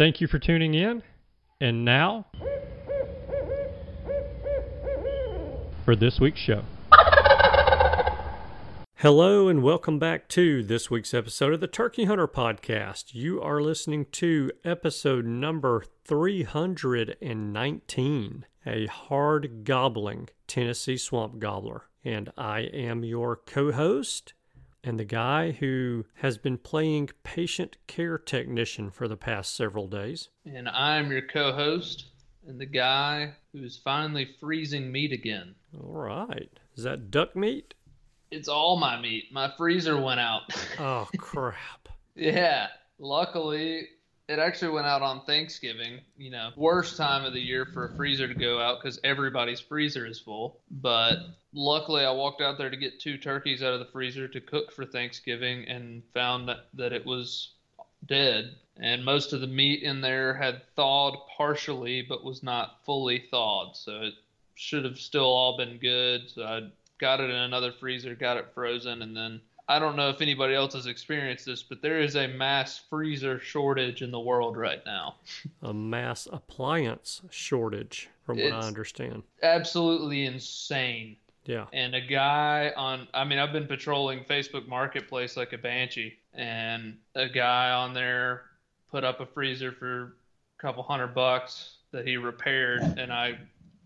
Thank you for tuning in. And now, for this week's show. Hello, and welcome back to this week's episode of the Turkey Hunter Podcast. You are listening to episode number 319, a hard gobbling Tennessee swamp gobbler. And I am your co host and the guy who has been playing patient care technician for the past several days. And I'm your co host and the guy who's finally freezing meat again. All right. Is that duck meat? It's all my meat. My freezer went out. Oh, crap. yeah. Luckily, it actually went out on Thanksgiving. You know, worst time of the year for a freezer to go out because everybody's freezer is full. But luckily, I walked out there to get two turkeys out of the freezer to cook for Thanksgiving and found that, that it was dead. And most of the meat in there had thawed partially, but was not fully thawed. So it should have still all been good. So I got it in another freezer, got it frozen, and then I don't know if anybody else has experienced this, but there is a mass freezer shortage in the world right now. A mass appliance shortage, from what I understand. Absolutely insane. Yeah. And a guy on, I mean, I've been patrolling Facebook Marketplace like a banshee, and a guy on there put up a freezer for a couple hundred bucks that he repaired, and I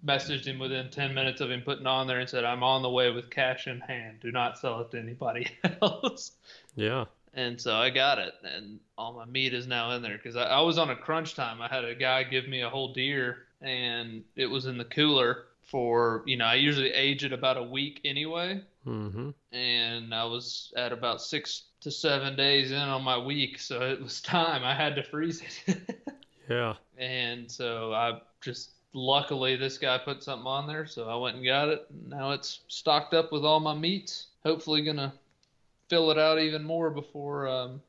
messaged him within 10 minutes of him putting on there and said, I'm on the way with cash in hand. Do not sell it to anybody else. Yeah. And so I got it, and all my meat is now in there because I, I was on a crunch time. I had a guy give me a whole deer, and it was in the cooler for, you know, I usually age it about a week anyway. Mm-hmm. And I was at about six to seven days in on my week, so it was time. I had to freeze it. Yeah. and so I just, luckily, this guy put something on there, so I went and got it. Now it's stocked up with all my meats. Hopefully, gonna fill it out even more before um,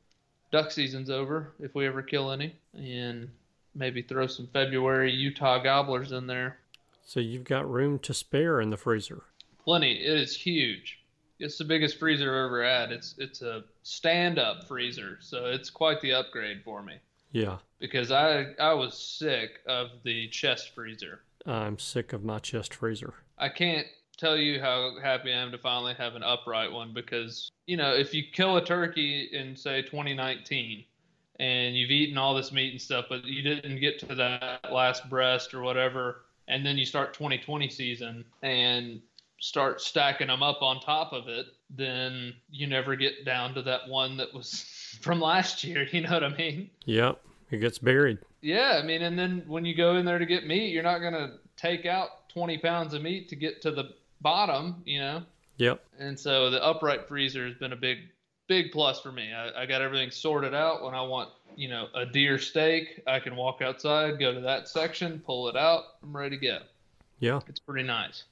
duck season's over, if we ever kill any, and maybe throw some February Utah gobblers in there. So you've got room to spare in the freezer. Plenty. It is huge. it's the biggest freezer I've ever had. It's it's a stand up freezer, so it's quite the upgrade for me Yeah. because I I was sick of the chest freezer. I'm sick of my chest freezer. I can't tell you how happy I am to finally have an upright one because you know if you kill a turkey in say 2019 and you've eaten all this meat and stuff, but you didn't get to that last breast or whatever, and then you start 2020 season and start stacking them up on top of it, then you never get down to that one that was from last year. You know what I mean? Yep. It gets buried. Yeah, I mean, and then when you go in there to get meat, you're not gonna take out 20 pounds of meat to get to the bottom, you know. Yep. And so the upright freezer has been a big, big plus for me. I, I got everything sorted out. When I want, you know, a deer steak, I can walk outside, go to that section, pull it out. I'm ready to go. Yeah. It's pretty nice.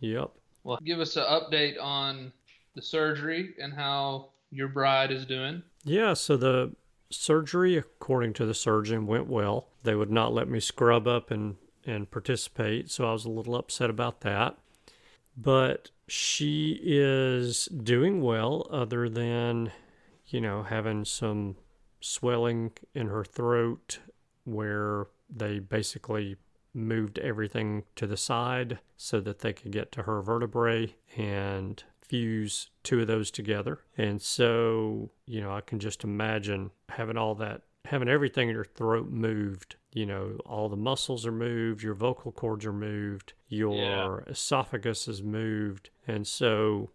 Yep. Well, give us an update on the surgery and how your bride is doing. Yeah, so the surgery, according to the surgeon, went well. They would not let me scrub up and, and participate, so I was a little upset about that. But she is doing well, other than, you know, having some swelling in her throat where they basically moved everything to the side so that they could get to her vertebrae and fuse two of those together. And so, you know, I can just imagine having all that, having everything in your throat moved. You know, all the muscles are moved, your vocal cords are moved, your esophagus is moved. And so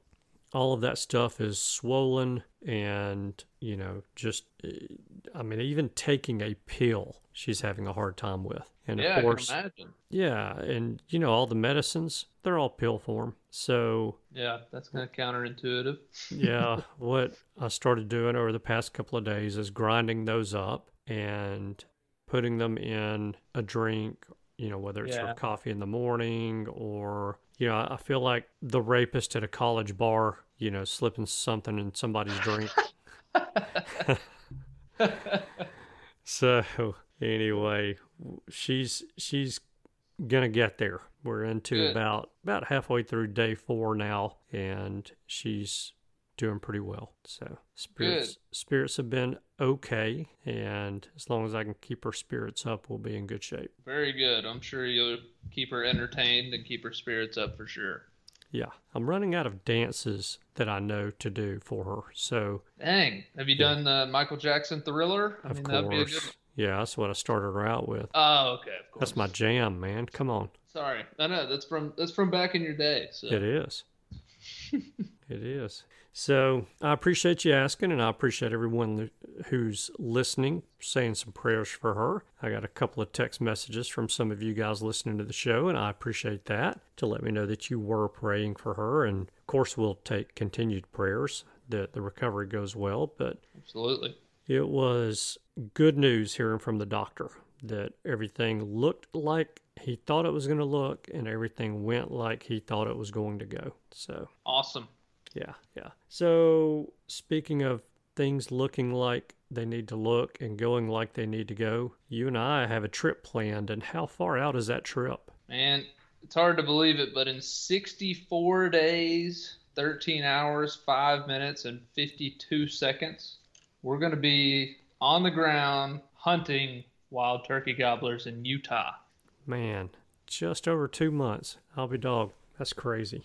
all of that stuff is swollen and, you know, just, eh, I mean, even taking a pill, she's having a hard time with. And yeah, of course, I can imagine. yeah, and you know all the medicines, they're all pill form. So, Yeah, that's kind of counterintuitive. yeah, what I started doing over the past couple of days is grinding those up and putting them in a drink, you know, whether it's Yeah. for coffee in the morning or you know, I I feel like the rapist at a college bar, you know, slipping something in somebody's drink. So anyway, she's she's gonna get there. We're into Good. about about halfway through day four now, and she's doing pretty well. So spirits spirits have been okay, and as long as I can keep her spirits up, we'll be in good shape. Very good. I'm sure you'll keep her entertained and keep her spirits up for sure. Yeah, I'm running out of dances that I know to do for her. So Dang. Have you Yeah. done the Michael Jackson Thriller? I of mean, that'd be a course, good. Yeah, that's what I started her out with. Oh, okay. Of course. That's my jam, man. Come on. Sorry. I know that's from that's from back in your day. So It is. it is. So I appreciate you asking, and I appreciate everyone who's listening, saying some prayers for her. I got a couple of text messages from some of you guys listening to the show, and I appreciate that to let me know that you were praying for her. And of course, we'll take continued prayers that the recovery goes well. But absolutely. It was good news hearing from the doctor that everything looked like he thought it was going to look and everything went like he thought it was going to go. So, Awesome. yeah, yeah. So, speaking of things looking like they need to look and going like they need to go, you and I have a trip planned. And how far out is that trip? Man, it's hard to believe it, but in 64 days, 13 hours, 5 minutes, and 52 seconds, we're going to be on the ground hunting wild turkey gobblers in Utah. Man, just over two months. I'll be dog. That's crazy.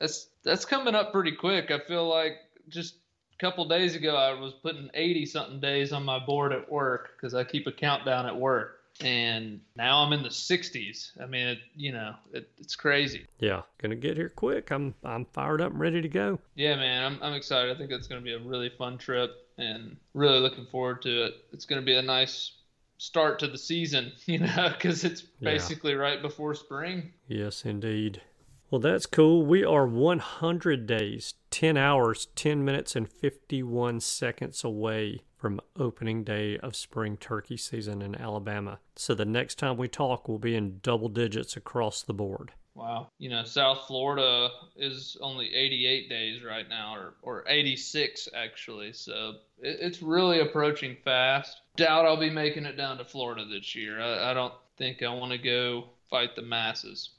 That's that's coming up pretty quick. I feel like just a couple days ago I was putting 80 something days on my board at work because I keep a countdown at work, and now I'm in the 60s. I mean, it, you know, it, it's crazy. Yeah, gonna get here quick. I'm I'm fired up and ready to go. Yeah, man, I'm I'm excited. I think it's going to be a really fun trip, and really looking forward to it. It's going to be a nice start to the season, you know, because it's Yeah. basically right before spring. Yes, indeed. Well, that's cool. We are 100 days, 10 hours, 10 minutes, and 51 seconds away from opening day of spring turkey season in Alabama. So the next time we talk, we'll be in double digits across the board. Wow. You know, South Florida is only 88 days right now, or, or 86 actually. So it, it's really approaching fast. Doubt I'll be making it down to Florida this year. I, I don't think I want to go fight the masses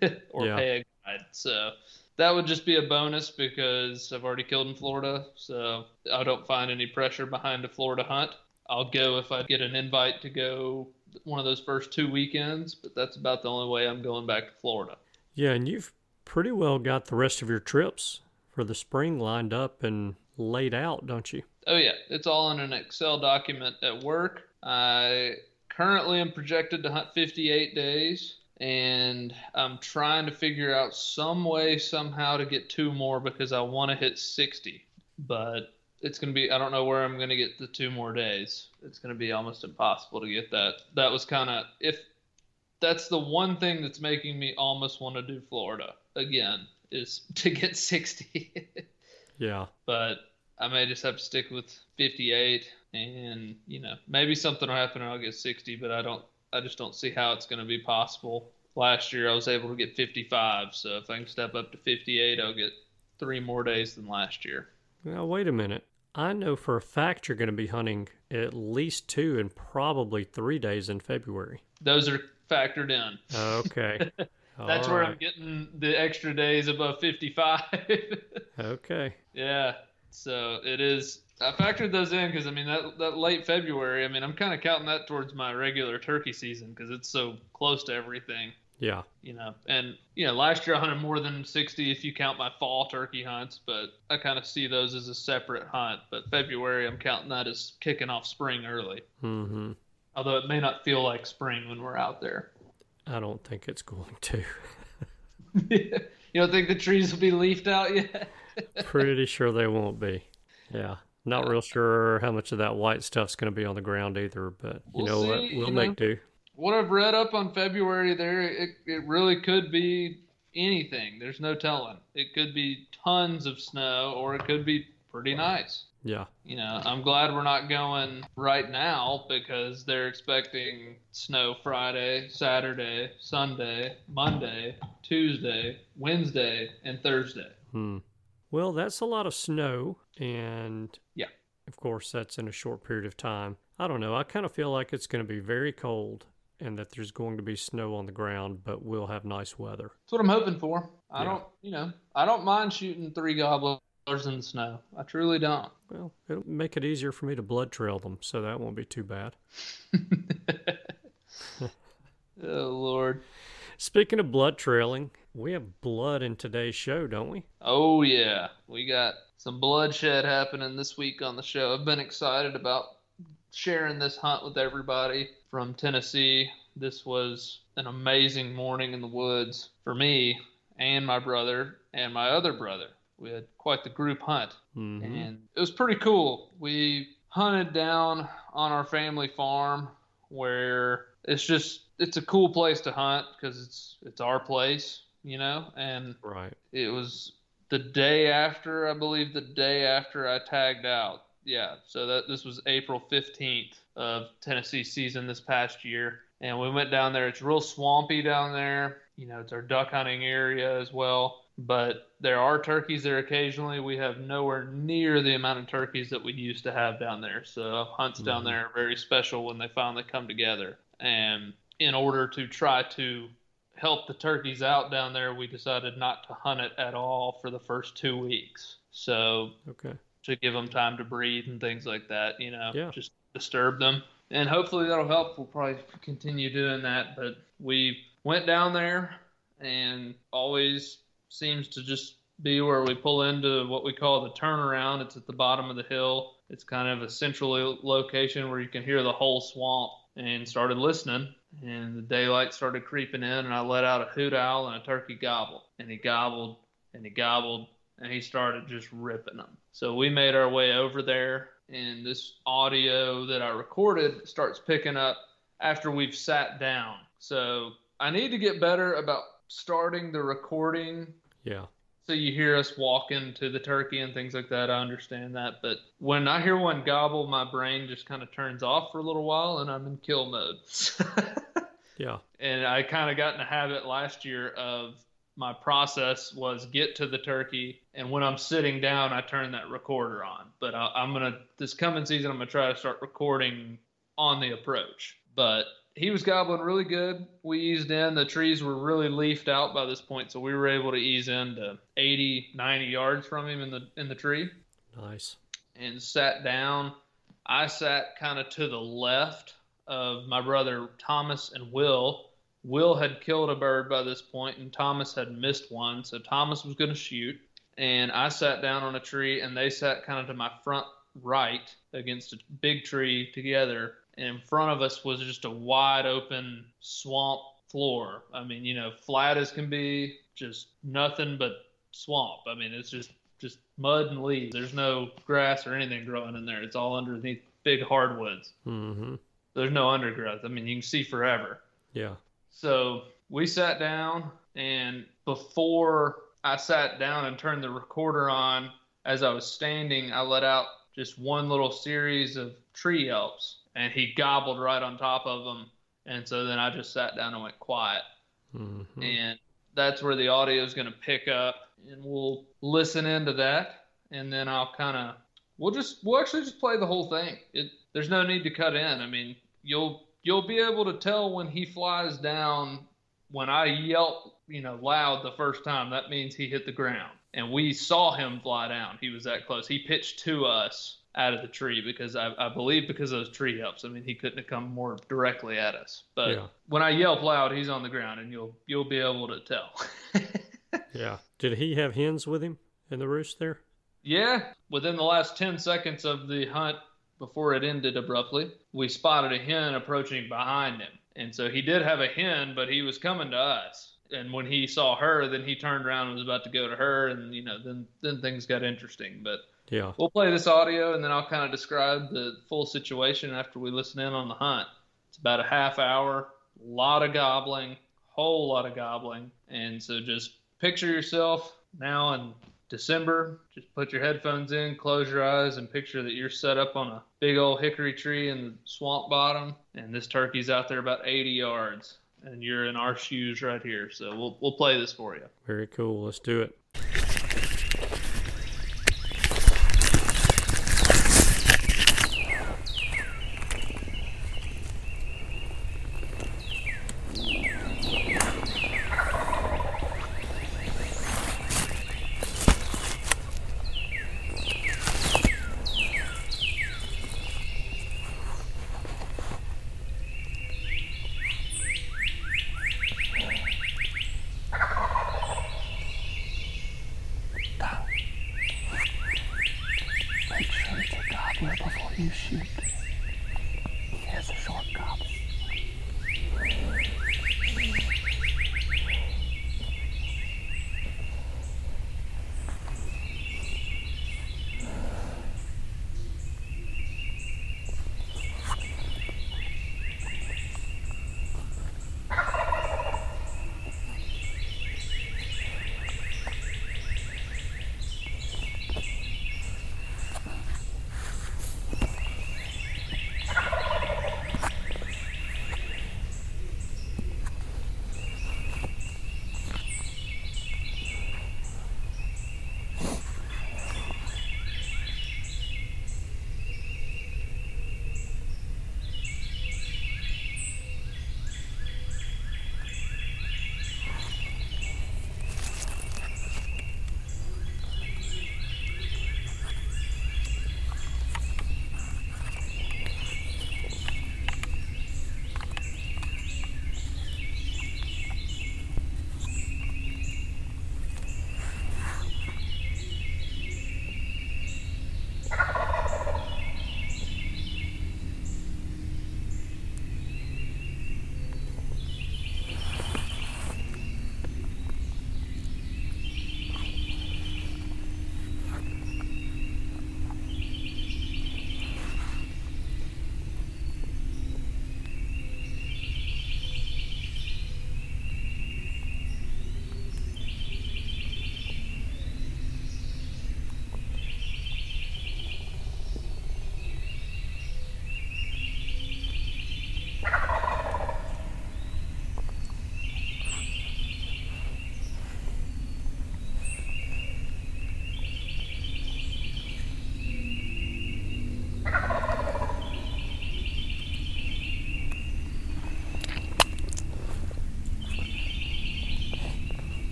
or Yeah. pay a guide. So that would just be a bonus because I've already killed in Florida, so I don't find any pressure behind a Florida hunt. I'll go if I get an invite to go one of those first two weekends, but that's about the only way I'm going back to Florida. Yeah, and you've pretty well got the rest of your trips for the spring lined up and laid out, don't you? Oh yeah, it's all in an Excel document at work. I currently am projected to hunt 58 days and I'm trying to figure out some way somehow to get two more because I want to hit 60. But it's going to be I don't know where I'm going to get the two more days. It's going to be almost impossible to get that. That was kind of if that's the one thing that's making me almost want to do Florida again is to get 60. yeah. But I may just have to stick with 58 and you know maybe something will happen and I'll get 60 but I don't I just don't see how it's going to be possible. Last year I was able to get 55, so if I can step up to 58, I'll get three more days than last year. Now wait a minute. I know for a fact you're going to be hunting at least two and probably three days in February. Those are factored in. Okay. That's All where right. I'm getting the extra days above 55. okay. Yeah. So it is I factored those in because I mean that that late February. I mean I'm kind of counting that towards my regular turkey season because it's so close to everything. Yeah. You know, and you know, last year I hunted more than 60 if you count my fall turkey hunts, but I kind of see those as a separate hunt. But February I'm counting that as kicking off spring early. Mm-hmm. Although it may not feel like spring when we're out there. I don't think it's going to. you don't think the trees will be leafed out yet? Pretty sure they won't be. Yeah. Not real sure how much of that white stuff's going to be on the ground either, but you we'll know see, what? We'll make know, do. What I've read up on February there, it, it really could be anything. There's no telling. It could be tons of snow or it could be pretty nice. Yeah. You know, I'm glad we're not going right now because they're expecting snow Friday, Saturday, Sunday, Monday, Tuesday, Wednesday, and Thursday. Hmm. Well, that's a lot of snow, and yeah, of course, that's in a short period of time. I don't know. I kind of feel like it's going to be very cold and that there's going to be snow on the ground, but we'll have nice weather. That's what I'm hoping for. I yeah. don't, you know, I don't mind shooting three gobblers in the snow. I truly don't. Well, it'll make it easier for me to blood trail them, so that won't be too bad. oh, Lord. Speaking of blood trailing, we have blood in today's show, don't we? Oh, yeah. We got some bloodshed happening this week on the show. I've been excited about sharing this hunt with everybody from Tennessee. This was an amazing morning in the woods for me and my brother and my other brother. We had quite the group hunt, mm-hmm. and it was pretty cool. We hunted down on our family farm where it's just it's a cool place to hunt because it's it's our place, you know. And right, it was the day after, I believe, the day after I tagged out. Yeah, so that this was April fifteenth of Tennessee season this past year, and we went down there. It's real swampy down there. You know, it's our duck hunting area as well. But there are turkeys there occasionally. We have nowhere near the amount of turkeys that we used to have down there. So hunts mm-hmm. down there are very special when they finally come together. And in order to try to help the turkeys out down there, we decided not to hunt it at all for the first two weeks. So okay, to give them time to breathe and things like that, you know, yeah. just disturb them. And hopefully that'll help. We'll probably continue doing that. But we went down there and always seems to just be where we pull into what we call the turnaround. It's at the bottom of the hill. It's kind of a central location where you can hear the whole swamp and started listening and the daylight started creeping in and I let out a hoot owl and a turkey gobble and he gobbled and he gobbled and he started just ripping them. So we made our way over there and this audio that I recorded starts picking up after we've sat down. So I need to get better about starting the recording. Yeah so you hear us walking to the turkey and things like that. I understand that, but when I hear one gobble, my brain just kind of turns off for a little while, and I'm in kill mode. yeah. And I kind of got in a habit last year of my process was get to the turkey, and when I'm sitting down, I turn that recorder on. But I, I'm gonna this coming season, I'm gonna try to start recording on the approach. But he was gobbling really good. We eased in. The trees were really leafed out by this point, so we were able to ease into 80, 90 yards from him in the in the tree Nice. and sat down. I sat kind of to the left of my brother Thomas and Will. Will had killed a bird by this point, and Thomas had missed one, so Thomas was going to shoot. And I sat down on a tree, and they sat kind of to my front right against a big tree together. And in front of us was just a wide open swamp floor. I mean, you know, flat as can be, just nothing but swamp. I mean, it's just just mud and leaves. There's no grass or anything growing in there. It's all underneath big hardwoods. Mm-hmm. There's no undergrowth. I mean, you can see forever. Yeah. So we sat down, and before I sat down and turned the recorder on, as I was standing, I let out just one little series of tree yelps, and he gobbled right on top of them. And so then I just sat down and went quiet Mm-hmm. and that's where the audio is going to pick up and we'll listen into that and then i'll kind of we'll just we'll actually just play the whole thing it there's no need to cut in i mean you'll you'll be able to tell when he flies down when i yelp you know loud the first time that means he hit the ground and we saw him fly down he was that close he pitched to us out of the tree because I, I believe because of those tree yelps. I mean, he couldn't have come more directly at us. But Yeah. when I yelp loud, he's on the ground, and you'll you'll be able to tell. Yeah. Did he have hens with him in the roost there? yeah, within the last ten seconds of the hunt, before it ended abruptly, we spotted a hen approaching behind him, and so he did have a hen, but he was coming to us. And when he saw her, then he turned around and was about to go to her, and you know, then then things got interesting. But Yeah. We'll play this audio and then I'll kind of describe the full situation after we listen in on the hunt. It's about a half hour, a lot of gobbling, whole lot of gobbling. And so just picture yourself now in December. Just put your headphones in, close your eyes, and picture that you're set up on a big old hickory tree in the swamp bottom. And this turkey's out there about 80 yards. And you're in our shoes right here. So we'll, we'll play this for you. Very cool. Let's do it.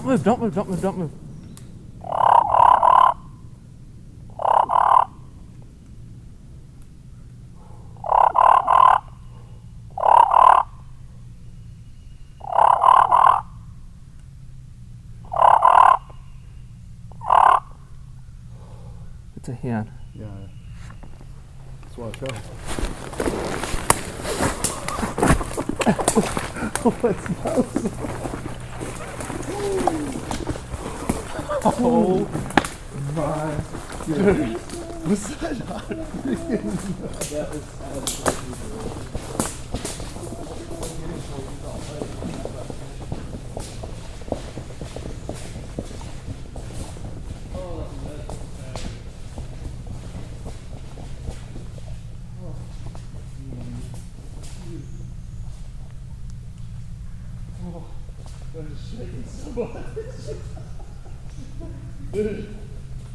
Don't move, don't move, don't move, don't move. It's a hen. Yeah. That's what I tell him. Oh my goodness. Was that That was I'm just shaking so much. Dude,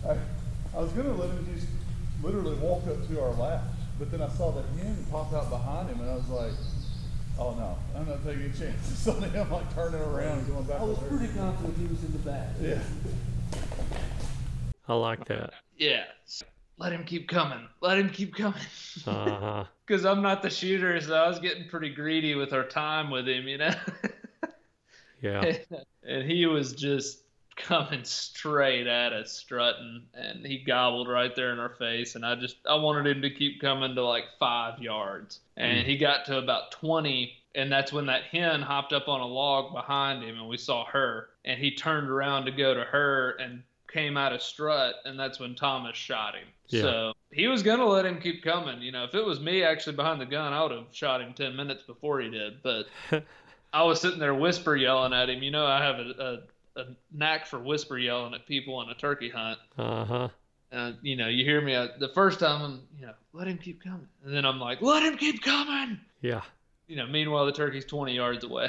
I, I was gonna let him just literally walk up to our laps, but then I saw that hen pop out behind him, and I was like, "Oh no, I'm not taking chances on him like turning around and going back." I was over pretty here." confident he was in the back. Yeah. I like that. Yeah. Let him keep coming. Let him keep coming. Uh huh. Because I'm not the shooter, so I was getting pretty greedy with our time with him, you know? Yeah. and he was just coming straight at us, strutting, and he gobbled right there in our face. And I just, I wanted him to keep coming to like five yards. And Mm. he got to about 20, and that's when that hen hopped up on a log behind him, and we saw her. And he turned around to go to her and came out of strut, and that's when Thomas shot him. Yeah. So he was gonna let him keep coming. You know, if it was me actually behind the gun, I would have shot him ten minutes before he did. But I was sitting there whisper yelling at him. You know, I have a, a, a knack for whisper yelling at people on a turkey hunt. Uh huh. And you know, you hear me uh, the first time. I'm, you know, let him keep coming, and then I'm like, let him keep coming. Yeah. You know, meanwhile the turkey's 20 yards away.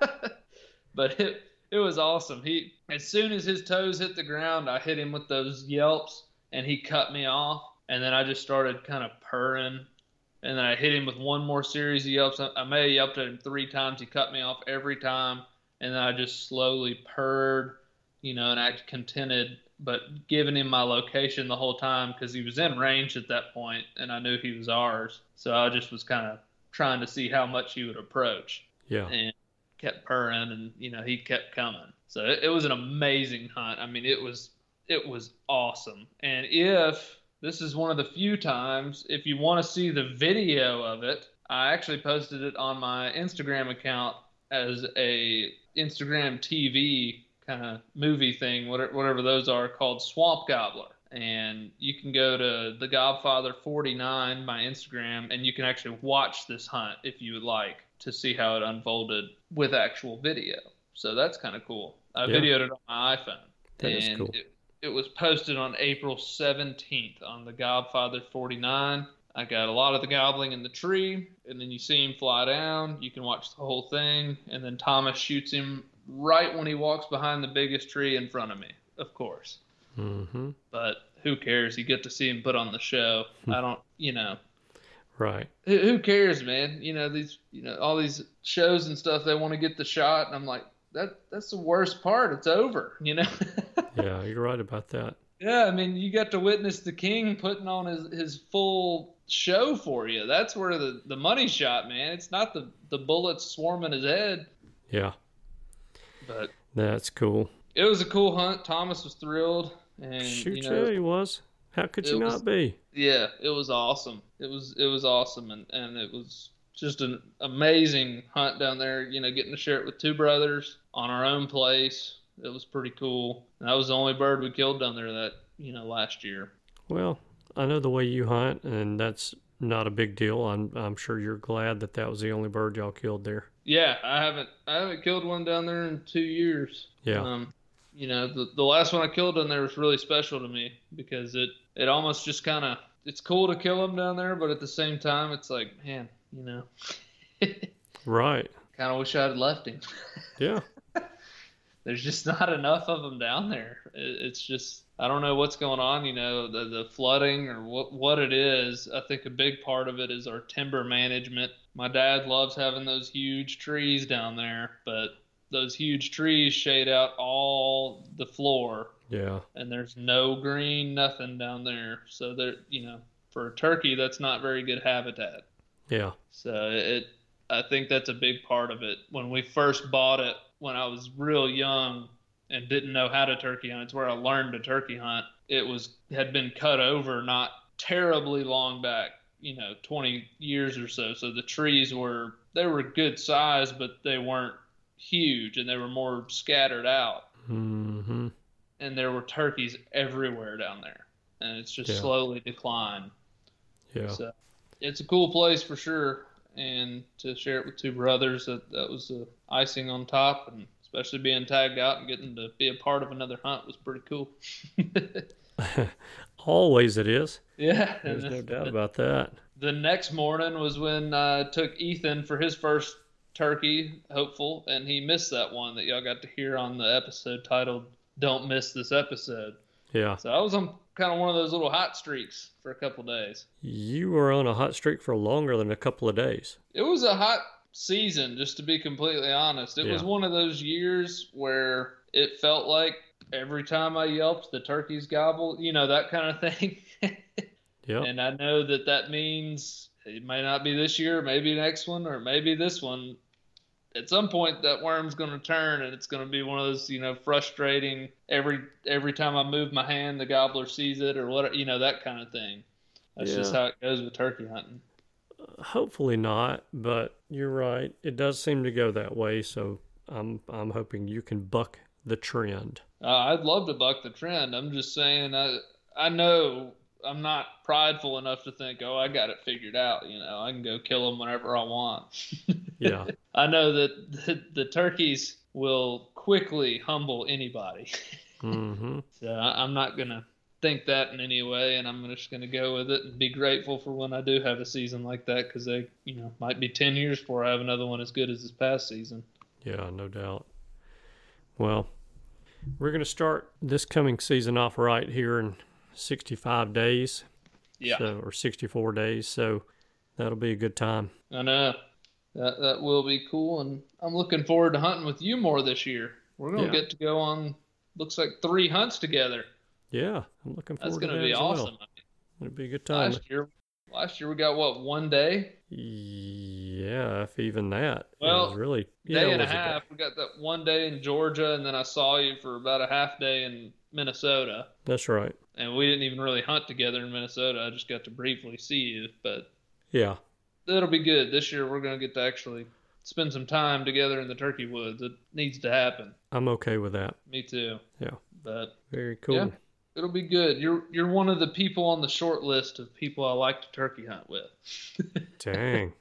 but it it was awesome. He as soon as his toes hit the ground, I hit him with those yelps, and he cut me off. And then I just started kind of purring, and then I hit him with one more series of yelps. I, may have yelped at him three times. He cut me off every time, and then I just slowly purred, you know, and acted contented, but giving him my location the whole time because he was in range at that point, and I knew he was ours. So I just was kind of trying to see how much he would approach Yeah. and kept purring and you know he kept coming. So it, it was an amazing hunt. I mean it was it was awesome. And if this is one of the few times if you want to see the video of it i actually posted it on my instagram account as a instagram tv kind of movie thing whatever, those are called swamp gobbler. And you can go to the godfather 49 my instagram and you can actually watch this hunt if you would like to see how it unfolded with actual video so that's kind of cool i Yeah. videoed it on my iphone That and cool. it, it was posted on april 17th on the godfather 49 i got a lot of the gobbling in the tree and then you see him fly down you can watch the whole thing and then thomas shoots him right when he walks behind the biggest tree in front of me of course Mm-hmm. but who cares? You get to see him put on the show. I don't, you know, Right. who, who cares, man? You know these, you know, all these shows and stuff. They want to get the shot, and I'm like, that that's the worst part. It's over, you know. Yeah, you're right about that. yeah, I mean, you got to witness the king putting on his his full show for you. That's where the the money shot, man. It's not the the bullets swarming his head, Yeah. but That's cool. it was a cool hunt. Thomas was thrilled, and Shoot, you know, yeah, he was. How could you was- not be? Yeah, it was awesome. It was it was awesome, and and it was just an amazing hunt down there. You know, getting to share it with two brothers on our own place. It was pretty cool. And that was the only bird we killed down there that you know last year. Well, I know the way you hunt, and that's not a big deal. I'm I'm sure you're glad that that was the only bird y'all killed there. Yeah, I haven't I haven't killed one down there in two years. Yeah. Um, you know, the the last one I killed down there was really special to me because it it almost just kind of it's cool to kill them down there, but at the same time, it's like, man, you know, Right. kind of wish I had left him. Yeah. There's just not enough of them down there. It's just I don't know what's going on. You know, the the flooding or what what it is. I think a big part of it is our timber management. My dad loves having those huge trees down there, but those huge trees shade out all the floor Yeah. and there's no green, nothing down there. So there, you know, for a turkey, that's not very good habitat. Yeah. So it, I think that's a big part of it. When we first bought it, when I was real young and didn't know how to turkey hunt, it's where I learned to turkey hunt. It was had been cut over not terribly long back, you know, 20 years or so. So the trees were they were good size, but they weren't huge, and they were more scattered out Mm-hmm. And there were turkeys everywhere down there, and it's just Yeah. slowly declined. Yeah. So it's a cool place for sure, and to share it with two brothers, that that was the icing on top, and especially being tagged out and getting to be a part of another hunt was pretty cool. Always it is. yeah, There's no doubt about that. the next morning was when I took Ethan for his first turkey, hopeful, and he missed that one that y'all got to hear on the episode titled "Don't Miss This Episode." Yeah. So I was on kind of one of those little hot streaks for a couple days. You were on a hot streak for longer than a couple of days. It was a hot season, just to be completely honest. It was one of those years where it felt like every time I yelped, the turkeys gobbled, you know, that kind of thing. Yeah. And I know that that means it may not be this year, maybe next one, or maybe this one. At some point, that worm's going to turn, and it's going to be one of those, you know, frustrating. Every every time I move my hand, the gobbler sees it, or what, you know, that kind of thing. That's just how it goes with turkey hunting. Hopefully not, but you're right. It does seem to go that way, so I'm I'm hoping you can buck the trend. Uh, I'd love to buck the trend. I'm just saying, I I know I'm not prideful enough to think, oh, I got it figured out. You know, I can go kill them whenever I want. Yeah. I know that the, the turkeys will quickly humble anybody. mm-hmm. So I, I'm not gonna think that in any way, and I'm just gonna go with it and be grateful for when I do have a season like that, because they, you know, might be 10 years before I have another one as good as this past season. Yeah, no doubt. Well, we're going to start this coming season off right here in 65 days. Yeah. So, or 64 days. So that'll be a good time. I know. That that will be cool, and I'm looking forward to hunting with you more this year. We're gonna Yeah. get to go on. Looks like three hunts together. Yeah, I'm looking forward That's to gonna be as well. awesome. It'll be a good time. Last year, last year we got what one day, Yeah, if even that. It Well, was really yeah, day it and a half. We got that one day in Georgia, and then I saw you for about a half day in Minnesota. That's right. And we didn't even really hunt together in Minnesota. I just got to briefly see you, but Yeah, that'll be good. This year we're gonna get to actually spend some time together in the turkey woods. It needs to happen. I'm okay with that. Me too. Yeah. But Very cool. Yeah. It'll be good. You're you're one of the people on the short list of people I like to turkey hunt with. Dang.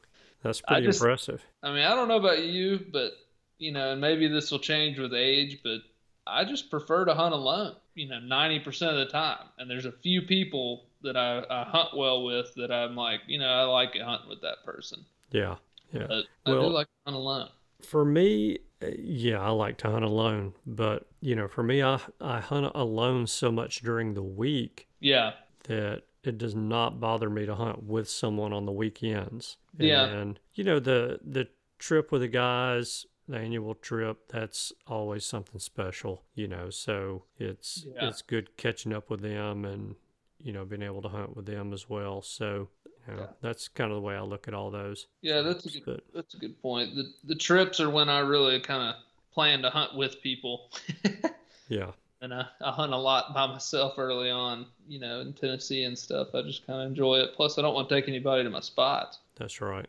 That's I pretty just- impressive. I mean, I don't know about you, but you know, and maybe this will change with age, but I just prefer to hunt alone. You know, ninety percent of the time. And there's a few people that I, I hunt well with that I'm like, you know, I like it hunting with that person. Yeah. Yeah. But I Well- do like to hunt alone. For me, uh, yeah, I like to hunt alone, but you know, for me, I I hunt alone so much during the week Yeah. that it does not bother me to hunt with someone on the weekends. Yeah. And you know, the the trip with the guys, the annual trip, that's always something special, you know. So it's Yeah. it's good catching up with them and you know, being able to hunt with them as well. So you know, Yeah. that's kind of the way I look at all those. Yeah, that's a good But that's a good point. The the trips are when I really kind of plan to hunt with people. yeah. and I, I hunt a lot by myself early on, you know, in Tennessee and stuff. I just kind of enjoy it. Plus, I don't want to take anybody to my spots. That's right.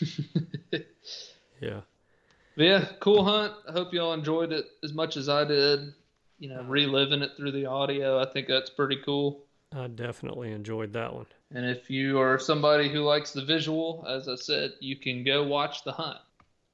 but Yeah. yeah, cool hunt. I hope y'all enjoyed it as much as I did. You know, reliving it through the audio. I think that's pretty cool. I definitely enjoyed that one. And if you are somebody who likes the visual, as I said, you can go watch the hunt.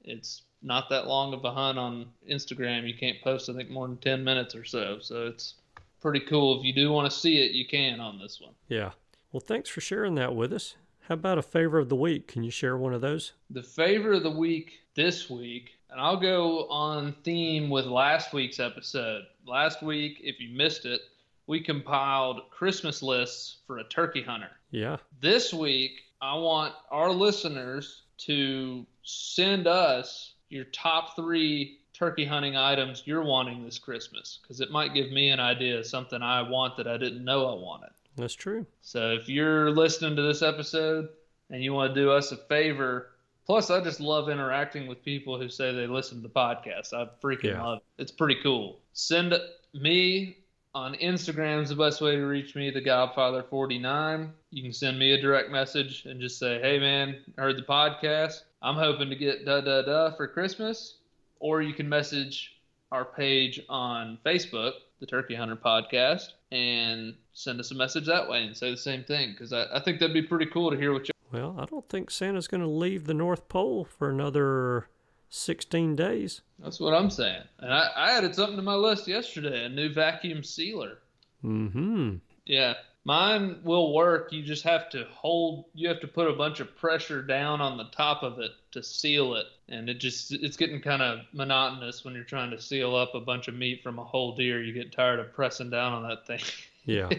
It's not that long of a hunt on Instagram. You can't post, I think, more than 10 minutes or so. So it's pretty cool. If you do want to see it, you can on this one. Yeah. Well, thanks for sharing that with us. How about a favor of the week? Can you share one of those? The favor of the week this week, and I'll go on theme with last week's episode. Last week, if you missed it, we compiled Christmas lists for a turkey hunter. Yeah. This week, I want our listeners to send us your top three turkey hunting items you're wanting this Christmas because it might give me an idea of something I want that I didn't know I wanted. That's true. So if you're listening to this episode and you want to do us a favor, plus I just love interacting with people who say they listen to the podcast. I freaking Yeah. love it. It's pretty cool. Send me on Instagram is the best way to reach me, the Godfather49. You can send me a direct message and just say, hey man, heard the podcast. I'm hoping to get da da da for Christmas. Or you can message our page on Facebook, the Turkey Hunter Podcast, and send us a message that way and say the same thing because I, I think that'd be pretty cool to hear what you. Well, I don't think Santa's going to leave the North Pole for another 16 days. That's what I'm saying. And I, I added something to my list yesterday a new vacuum sealer. Mm hmm. Yeah. Mine will work. You just have to hold, you have to put a bunch of pressure down on the top of it to seal it. And it just, it's getting kind of monotonous when you're trying to seal up a bunch of meat from a whole deer. You get tired of pressing down on that thing. Yeah.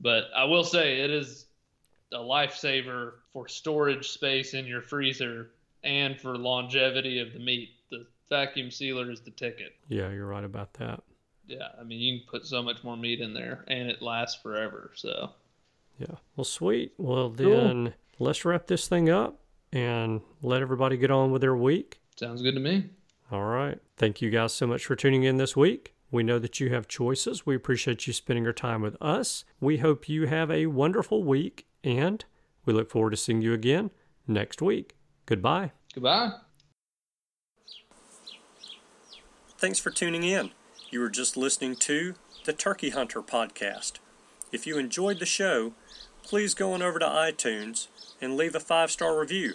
But I will say it is a lifesaver for storage space in your freezer and for longevity of the meat. The vacuum sealer is the ticket. yeah, you're right about that. Yeah, I mean you can put so much more meat in there and it lasts forever. So Yeah. Well, sweet. Well, then let's wrap this thing up and let everybody get on with their week. Sounds good to me. All right. Thank you guys so much for tuning in this week. We know that you have choices. We appreciate you spending your time with us. We hope you have a wonderful week and we look forward to seeing you again next week. Goodbye. Goodbye. Thanks for tuning in. You were just listening to the Turkey Hunter podcast. If you enjoyed the show, please go on over to iTunes and leave a five star review.